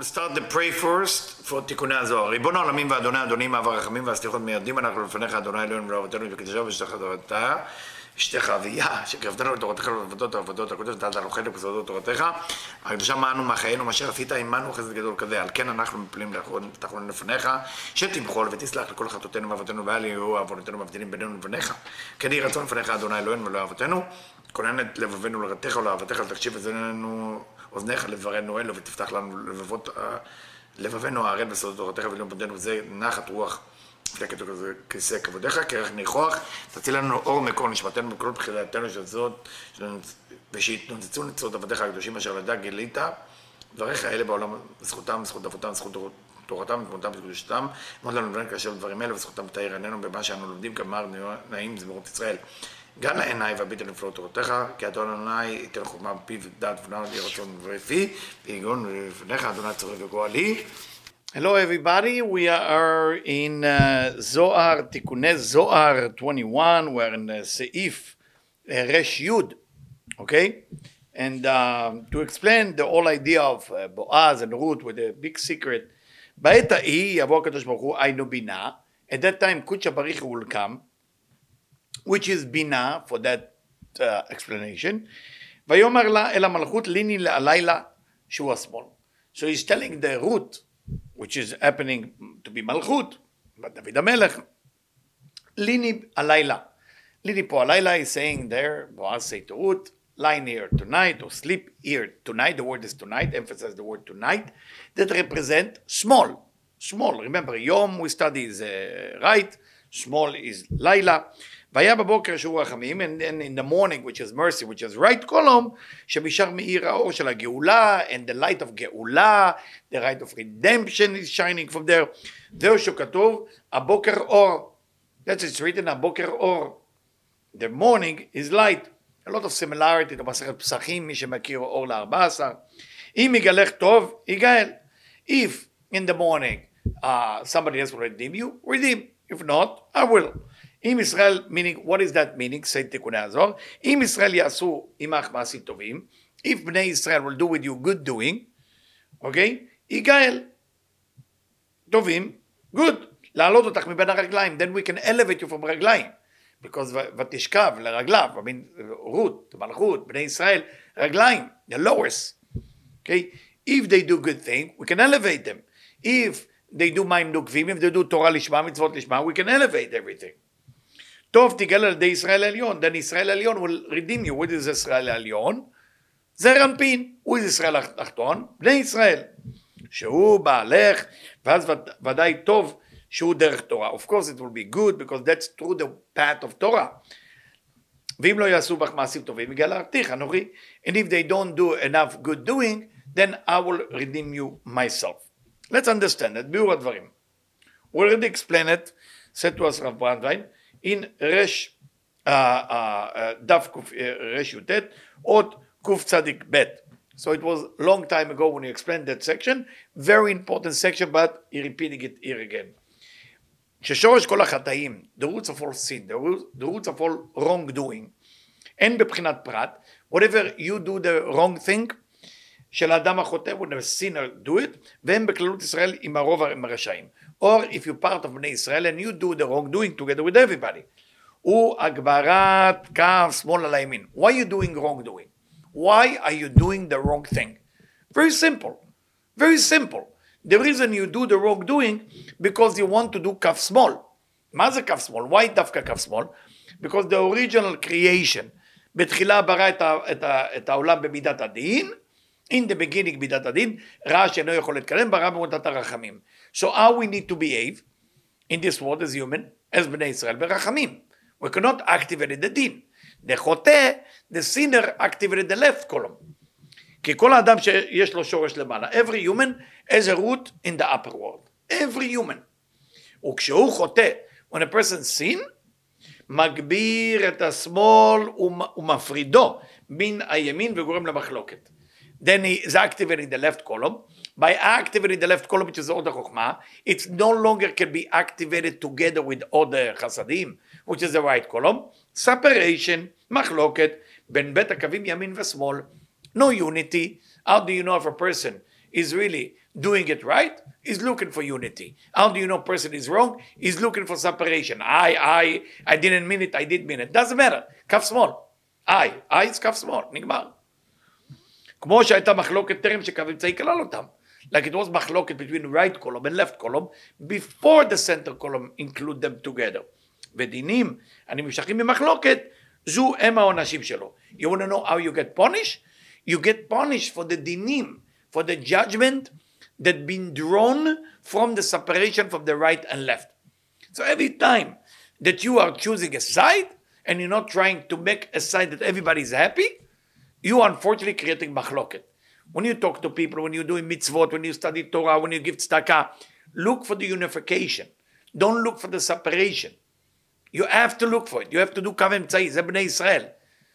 we'll start the pray first for תיקוני הזוהר. ריבון העולמים ואדוני אדונים, אב הרחמים והסליחות מיידים אנחנו לפניך, אדוני אלוהינו ולאבותינו וקדשנו ושתך תורתה. אשתך אביה, שקרבתנו לתורתך ולעבודות העבודות הקודש, נתת אנוכי בסודות תורתך, הקדושה מענו מחיינו, מה שעשית עמנו חסד גדול כזה, על כן אנחנו מפלים תחלון לפניך, שתמחול ותסלח לכל חטאותינו ואבותינו ואל יהיו עוונותינו מבדילים בינינו לבניך, כן יהי רצון לפניך אדוני אלוהינו ולא אבותינו, כונן את לבבינו לרתך ולאהבתך, תקשיב אזנינו אוזניך לברנו אלו ותפתח לנו לבבות, לבבינו הערל בסודות תורתך ולא בדנו וזה נחת רוח. כיסא כבודיך, כרך ניחוח, תציל לנו אור מקור נשמתנו בכל בחילתנו של זאת, ושיתנוצצו נצרות עבדיך הקדושים אשר לדע גילית, דבריך אלה בעולם, זכותם, זכות אבותם, זכות תורתם, תמותם וקדושתם, אמרת לנו לבן כאשר דברים אלה, וזכותם תאיר עינינו במה שאנו לומדים, כמר נעים זמירות ישראל. גם לעיניי והביט לפלאות תורתך, כי אדון אדוני ייתן חוכמה בפיו ודעת ונאו לי רצון ורפי, ויגון לפניך אדוני צורך וגואלי. Hello, everybody. We are in uh, Zohar, Tikunez Zohar 21. We're in uh, Seif uh, Resh Yud. Okay? And um, to explain the whole idea of uh, Boaz and Ruth with the big secret, בעת ההיא יבוא הקדוש ברוך הוא היינו בינה. At that time, Kucha Barich will come, which is בינה, for that uh, explanation. ויאמר לה אל המלכות ליני הלילה שהוא השמאל. So he's telling the Ruth, which is happening to be Malchut, but David HaMelech, Lini Alayla. Lini po Alayla is saying there, Boaz say to Ruth, lie here tonight or sleep here tonight. The word is tonight, emphasize the word tonight, that represent small. Small. Remember, Yom we study is uh, right, small is Laila. והיה בבוקר שהוא רחמים, and then in the morning, which is mercy, which is right column, שמשאר מאיר האור של הגאולה, and the light of גאולה, the light of redemption is shining from there. זהו שכתוב, הבוקר אור. That's it's written, הבוקר אור. The morning is light. A lot of similarity במסכת פסחים, מי שמכיר אור ל-14. אם יגלך טוב, יגאל. If in the morning uh, somebody else will redeem you, redeem. If not, I will. אם ישראל, meaning, what is that meaning? say תיקוני הזוהר. אם ישראל יעשו עמך מעשים טובים, if בני ישראל will do with you good doing, אוקיי? Okay? יגאל. טובים, good. להעלות אותך מבין הרגליים, then we can elevate you from רגליים. because ותשכב לרגליו, I mean, רות, מלכות, בני ישראל, רגליים, the lowest. Okay? If they do good thing, we can elevate them. If they do מים נוקבים, if they do תורה לשמה, מצוות לשמה, we can elevate everything. טוב תגאל על ידי ישראל העליון, then ישראל העליון will redeem you, what is ישראל העליון? זר אנפין, הוא is ישראל התחתון, בני ישראל, שהוא בעלך, ואז ודאי טוב שהוא דרך תורה. Of course it will be good, because that's through the path of Torah. ואם לא יעשו בך מעשים טובים, יגאל ארתיך, אנוכי. And if they don't do enough good doing, then I will redeem you myself. Let's understand it, ביאור הדברים. We already explained it, said to us רב ברנדווין, in רש, דף רש י"ט, עוד קצ"ב. So it was long time ago when he explained that section, very important section, but he repeating it here again. ששורש כל החטאים, the roots of all sin, the roots, the roots of all wrongdoing, אין בבחינת פרט, whatever you do the wrong thing, של האדם החוטא, when a sinner do it, והם בכללות ישראל עם הרוב עם הרשעים. Or if you're part of בני ישראל and you do the wrongdoing together with everybody. הוא הגברת כף שמאל על הימין. Why are you doing wrongdoing? Why are you doing the wrong thing? Very simple. Very simple. The reason you do the wrongdoing because you want to do כף שמאל. מה זה כף שמאל? Why דווקא כף שמאל? Because the original creation בתחילה ברא את, ה, את, ה, את העולם במידת הדין, in the beginning מידת הדין, רע שאינו יכול להתקדם, ברא במודת הרחמים. So how we need to behave in this world as human, as בני ישראל ברחמים. We cannot activate the דין. The חוטא, the sinner activated the left column. כי כל האדם שיש לו שורש למעלה, every human has a root in the upper world. every human. וכשהוא חוטא, when a person sin, מגביר את השמאל ומפרידו מן הימין וגורם למחלוקת. Then he is activating the left column. By activating the left column, which is Oda Chokhmah, it no longer can be activated together with other Chasadim, which is the right column. Separation, מחלוקת, בין בית הקווים ימין ושמאל. No unity. How do you know if a person is really doing it right, is looking for unity. How do you know person is wrong? He's looking for separation. I, I, I didn't mean it, I did mean it. Doesn't matter. כף שמאל. I, I is כף שמאל. נגמר. כמו שהייתה מחלוקת טרם שקו אמצעי כלל אותם. Like it was מחלוקת between right column and left column before the center column include them together. ודינים הנמשכים ממחלוקת, זו הם העונשים שלו. You want to know how you get punished? You get punished for the dinim, for the judgment that been drawn from the separation from the right and left. So every time that you are choosing a side and you're not trying to make a side that everybody is happy, you are unfortunately creating machloket. When you talk to people, when you're doing mitzvot, when you study Torah, when you give tzedakah, look for the unification. Don't look for the separation. You have to look for it. You have to do קו אמצעי, זה בני ישראל.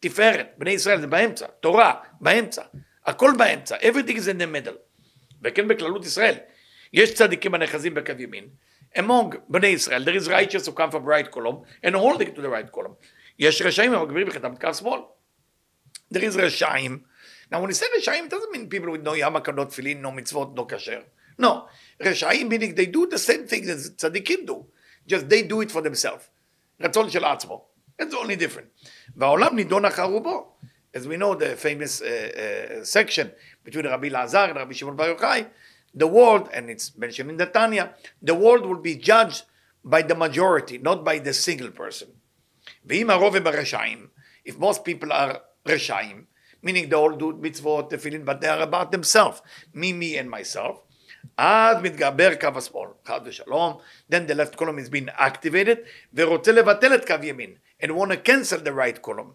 תפארת, בני ישראל זה באמצע, תורה, באמצע. הכל באמצע, everything is in the middle. וכן בכללות ישראל. יש צדיקים הנאחזים בקו ימין. among בני ישראל, there is righteous who come from right column and holding to the right column. יש רשעים המגבירים בחטאם את קו שמאל. There is רשעים. Now when you say רשעים, it doesn't mean people with no yarmulke, no tefillin, no mitzvot, no kasher. No. רשעים meaning they do the same thing as צדיקים do. Just they do it for themselves. רצון של עצמו. It's only different. והעולם נידון אחר רובו. As we know the famous uh, uh, section between Rabbi Lazar and Rabbi Shimon Bar Yochai, the world, and it's mentioned in the Tanya, the world will be judged by the majority, not by the single person. ואם הרוב הם הרשעים, if most people are רשעים, meaning they all do mitzvot, tefillin, but they are about themselves, me, me and myself, אז מתגבר קו השמאל, חד ושלום, then the left column is being activated, ורוצה לבטל את קו ימין, and want to cancel the right column.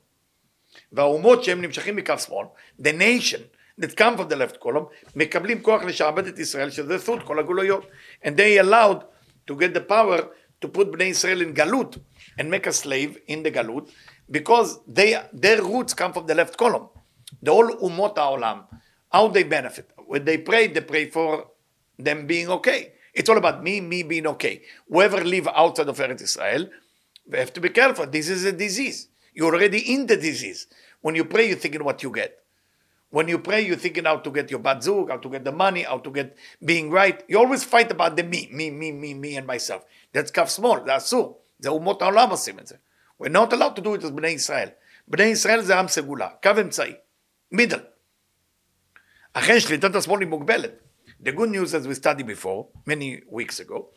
והאומות שהם נמשכים מקו שמאל, the nation that come from the left column, מקבלים כוח לשעבד את ישראל, שזה זכות כל הגלויות. And they allowed to get the power to put בני ישראל in גלות, and make a slave in the גלות, because they, their roots come from the left column. the whole umot haolam, how they benefit. When they pray, they pray for them being okay. It's all about me, me being okay. Whoever live outside of Eretz Israel, we have to be careful. This is a disease. You're already in the disease. When you pray, you're thinking what you get. When you pray, you're thinking how to get your bazooka, how to get the money, how to get being right. You always fight about the me, me, me, me, me, and myself. That's kaf smol. That's so. The umot haolam עושים את We're not allowed to do it as בני ישראל. בני ישראל the עם סגולה, קו מידל. אכן שליטת השמאל היא מוגבלת. The good news, as we studied before, many weeks ago,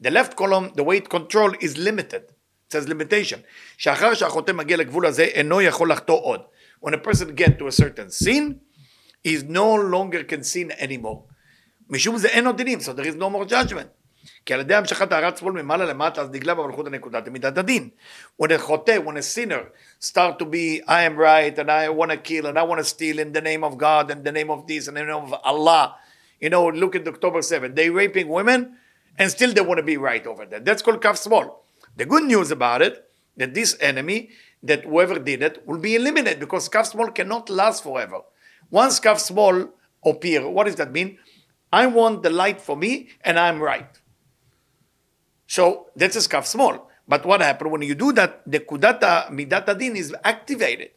the left column, the weight control is limited. It says limitation. שאחר שהחוטא מגיע לגבול הזה, אינו יכול לחטוא עוד. When a person get to a certain sin, he no longer can sin anymore. משום זה אין עוד דינים, so there is no more judgment. כי על ידי המשכת הערת שמאל ממעלה למטה, אז נגלה במלכות הנקודה תמידת הדין. When a חוטא, when a sinner start to be, I am right, and I want to kill, and I want to steal in the name of God, and the name of this, and the name of Allah. You know, look at October 7th. They raping women, and still they want to be right over that. That's called kaf smol. The good news about it, that this enemy, that whoever did it, will be eliminated, because kaf smol cannot last forever. Once kaf smol appear, what does that mean? I want the light for me, and I'm right. So that's a scuff small. But what happened when you do that? The kudata midata din is activated.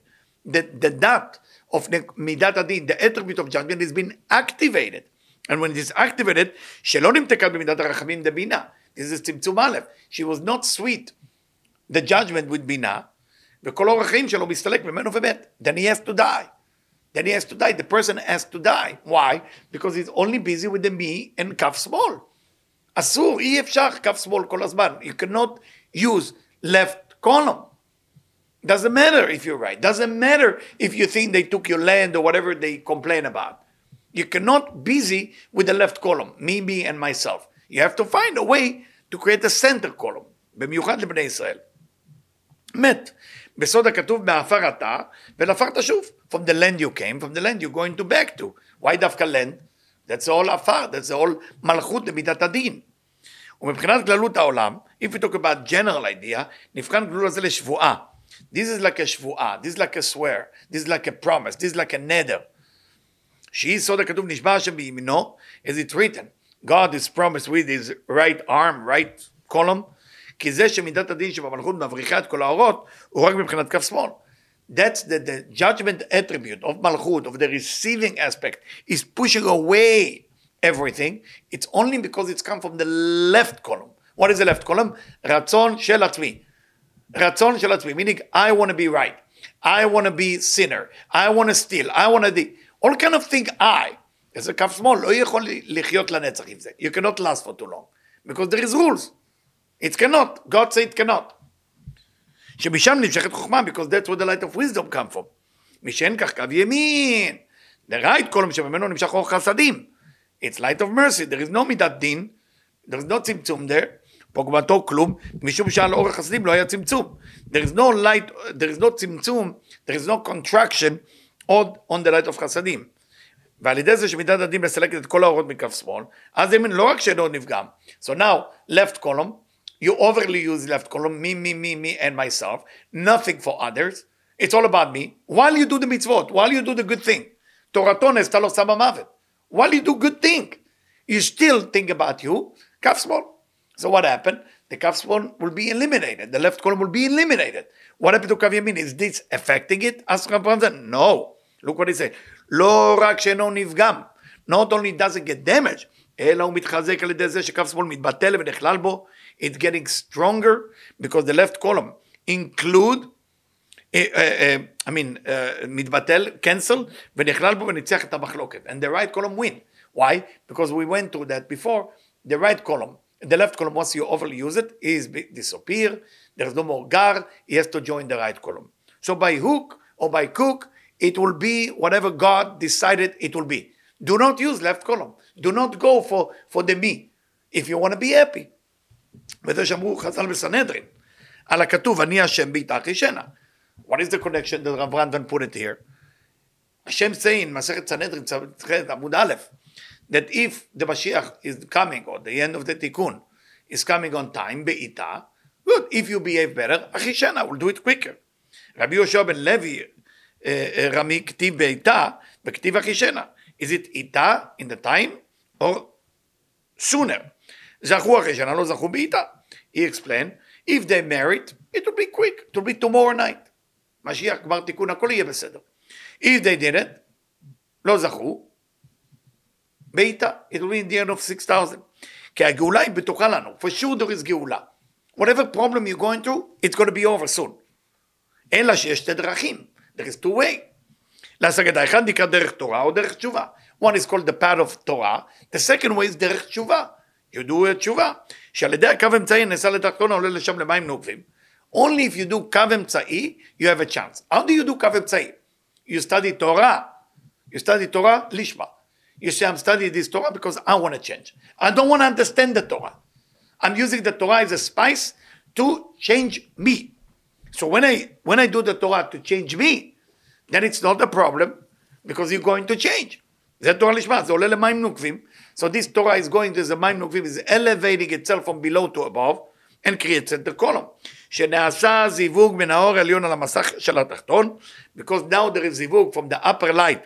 The, the dot of the midata din, the attribute of judgment, has been activated. And when it is activated, שלא נמתקה במידת הרחמים דבינה. This is צמצום א', she was not sweet. The judgment with בינה, וכל אורח חיים שלו of a ומת. Then he has to die. Then he has to die. The person has to die. Why? Because he's only busy with the me and kaf smol. אסור, אי אפשר כף שמאל כל הזמן. You cannot use left column. Doesn't matter if you're right. Doesn't matter if you think they took your land or whatever they complain about. You cannot busy with the left column, me, me, and myself. You have to find a way to create a center column, במיוחד לבני ישראל. מת. בסוד הכתוב מעפר אתה, ולעפר תשוב. From the land you came, from the land you're going to back to. Why דווקא land? That's all עפר, that's all מלכות למידת הדין. ומבחינת כללות העולם, if we talk about general idea, נבחן גלול הזה לשבועה. This is like a שבועה, this is like a swear, this is like a promise, this is like a neder. שהיא סוד הכתוב נשבע השם בימינו, as it's written. God is promised with his right arm, right column, כי זה שמידת הדין שבמלכות מבריחה את כל האורות, הוא רק מבחינת כף שמאל. that's the, the judgment attribute of Malchut, of the receiving aspect, is pushing away everything. It's only because it's come from the left column. What is the left column? Ratzon shel atzmi. Ratzon shel atzmi, meaning I want to be right. I want to be sinner. I want to steal. I want to do all kind of thing I. איזה כף שמאל לא יכול לחיות לנצח עם זה. You cannot last for too long. Because there is rules. It cannot. God say it cannot. שמשם נמשכת חוכמה, because that's where the light of wisdom come from. מי שאין כך קו ימין. The right column שממנו נמשך אור חסדים. It's light of mercy. There is no מידת דין. There is no צמצום there. פוגמתו כלום, משום שעל אור החסדים לא היה צמצום. There is no light, there is no צמצום, there is no contraction עוד on the light of חסדים. ועל ידי זה שמידת הדין מסלקת את כל האורות מכף שמאל, אז זה לא רק שאינו נפגם. So now, left column, you overly use left column, me, me, me, me, and myself, nothing for others. It's all about me. While you do the mitzvot, while you do the good thing. While you do good thing, you still think about you, כף שמאל. So what happened? The kaf small will be eliminated. The left column will be eliminated. What happened to kav yamin? Is this affecting it? No. Look what he said. לא רק שאינו נפגם. Not only doesn't get damaged, אלא הוא מתחזק על ידי זה שכף שמאל מתבטל ונכלל בו. It's getting stronger because the left column include uh, uh, I mean, uh, מתבטל, cancel, ונכלל בו וניצח את המחלוקת. And the right column win. Why? Because we went through that before. The right column the left column, once you overly use it, is disappear. There's no more gar. He has to join the right column. So by hook or by cook, it will be whatever God decided it will be. Do not use left column. Do not go for, for the me, if you want to be happy. וזה שאמרו חז"ל בסנהדרין, על הכתוב, אני השם בעיטה חישנה. What is the connection that Rav Brandwein put it here? Hashem saying, מסכת סנהדרין, עמוד א', that if the Mashiach is coming, or the end of the תיקון, is coming on time, בעיטה, good, if you behave better, החישנה, will do it quicker. רבי יהושע בן לוי, רמי, כתיב בעיטה, וכתיב החישנה. Is it איתה in the time, or sooner? Zachu achishena, lo zachu be'ita. He explained, if they married, it will be quick. It will be tomorrow night. משיח גמר תיקון, הכל יהיה בסדר. If they didn't, לא זכו, בעיטה. It will be in the end of 6,000. כי הגאולה היא בטוחה לנו. For sure there is גאולה. Whatever problem you're going through, it's going to be over soon. אלא שיש שתי דרכים. There is two way. להשגת האחד נקרא דרך תורה או דרך תשובה. One is called the path of תורה, the second way is דרך תשובה. You do תשובה. שעל ידי הקו אמצעי נעשה לתחתון עולה לשם למים נוקבים. Only if you do קו אמצעי, you have a chance. How do you do קו אמצעי? You study תורה. You study תורה לשמה. You say, I'm studying this Torah because I want to change. I don't want to understand the Torah. I'm using the Torah as a spice to change me. So when I when I do the Torah to change me, then it's not a problem because you're going to change. זה תורה לשמה, זה עולה למים נוקבים. So this Torah is going to the מים נוקבים, is elevating itself from below to above, and creates the column. שנעשה זיווג מן האור העליון על המסך של התחתון, because now there is זיווג from the upper light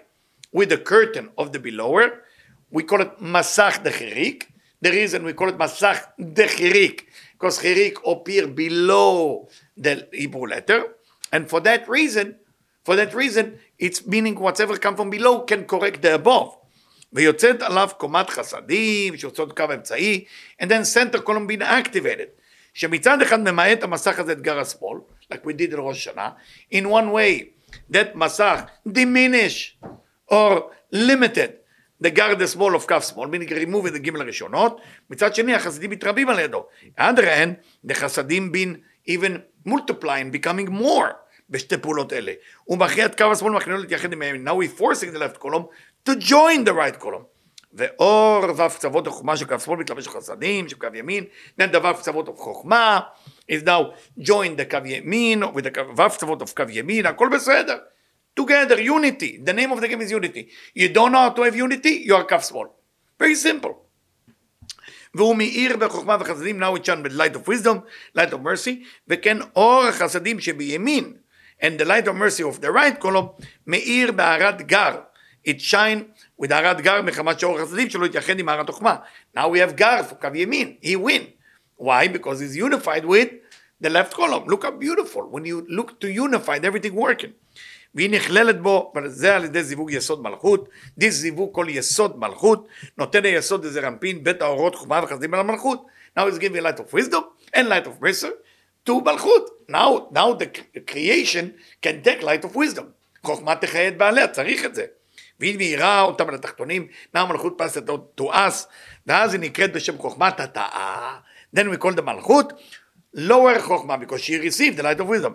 with the curtain of the belower. We call it de Chirik. The reason we call it de Chirik, because Chirik appear below the Hebrew letter. And for that reason, for that reason, it's meaning whatever come from below can correct the above. ויוצאת עליו קומת חסדים, שיוצאות קו אמצעי, and then center column being activated. שמצד אחד ממעט המסך הזה את גר השמאל, like we did ראש השנה, in one way, that מסך diminish or limited the guard the small of כף שמאל, meaning removing the גימל הראשונות, מצד שני החסדים מתרבים על ידו. other hand, the חסדים been even multiplying, becoming more בשתי פעולות אלה. הוא מכריע את קו השמאל ומכריע להתייחד עם הימין. Now we forcing the left column to join the right column. ואור ו' קצוות החוכמה של קו שמאל מתלבש חסדים, של קו ימין, ו' קצוות of חוכמה is now join the קו ימין, with the ו' קצוות of קו ימין, הכל בסדר. Together, unity. The name of the game is unity. You don't know how to have unity, you are כף small. Very simple. והוא מאיר בחוכמה וחסדים, now it shine with light of wisdom, light of mercy, וכן אור החסדים שבימין, and the light of mercy of the right column, מאיר בהערת גר. It shine with הערת גר מחמת שאור החסדים שלו יתייחד עם הערת חוכמה. Now we have גר for קו ימין, he win. Why? Because he's unified with the left column. Look how beautiful. When you look to unify, everything working. והיא נכללת בו, וזה על ידי זיווג יסוד מלכות, דיס זיווג כל יסוד מלכות, נותן היסוד איזה רמפין, בית האורות, חומה וחסדים על המלכות. Now he's giving light of wisdom and light of mercy to מלכות. Now, now the creation can take light of wisdom. חוכמה תחיה את בעליה, צריך את זה. והיא מאירה אותם על התחתונים, now מלכות פסת to us, ואז היא נקראת בשם חוכמת התאה. Then we call the מלכות lower חוכמה, because she received the light of wisdom.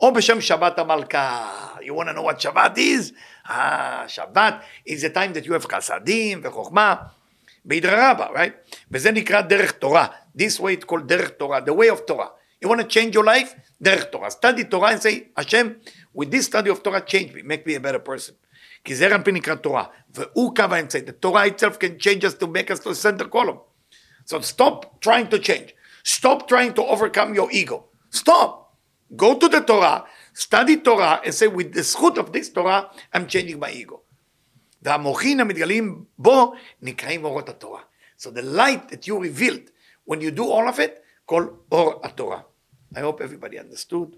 או בשם שבת המלכה. You want to know what שבת is? אה, שבת is a time that you have חסדים וחוכמה. בהדרה רבה, right? וזה נקרא דרך תורה. This way it's called דרך תורה, the way of תורה. You want to change your life? דרך תורה. study תורה and say, השם, with this study of תורה change me, make me a better person. כי זה רמפי נקרא תורה, והוא קו האמצעי. The תורה itself can change us to make us to a center column. So stop trying to change. Stop trying to overcome your ego. Stop. Go to the Torah, study Torah, and say, with the זכות of this Torah, I'm changing my ego. והמוחין המתגלים בו נקראים אורות התורה. So the light that you revealed, when you do all of it, called אור התורה. I hope everybody understood.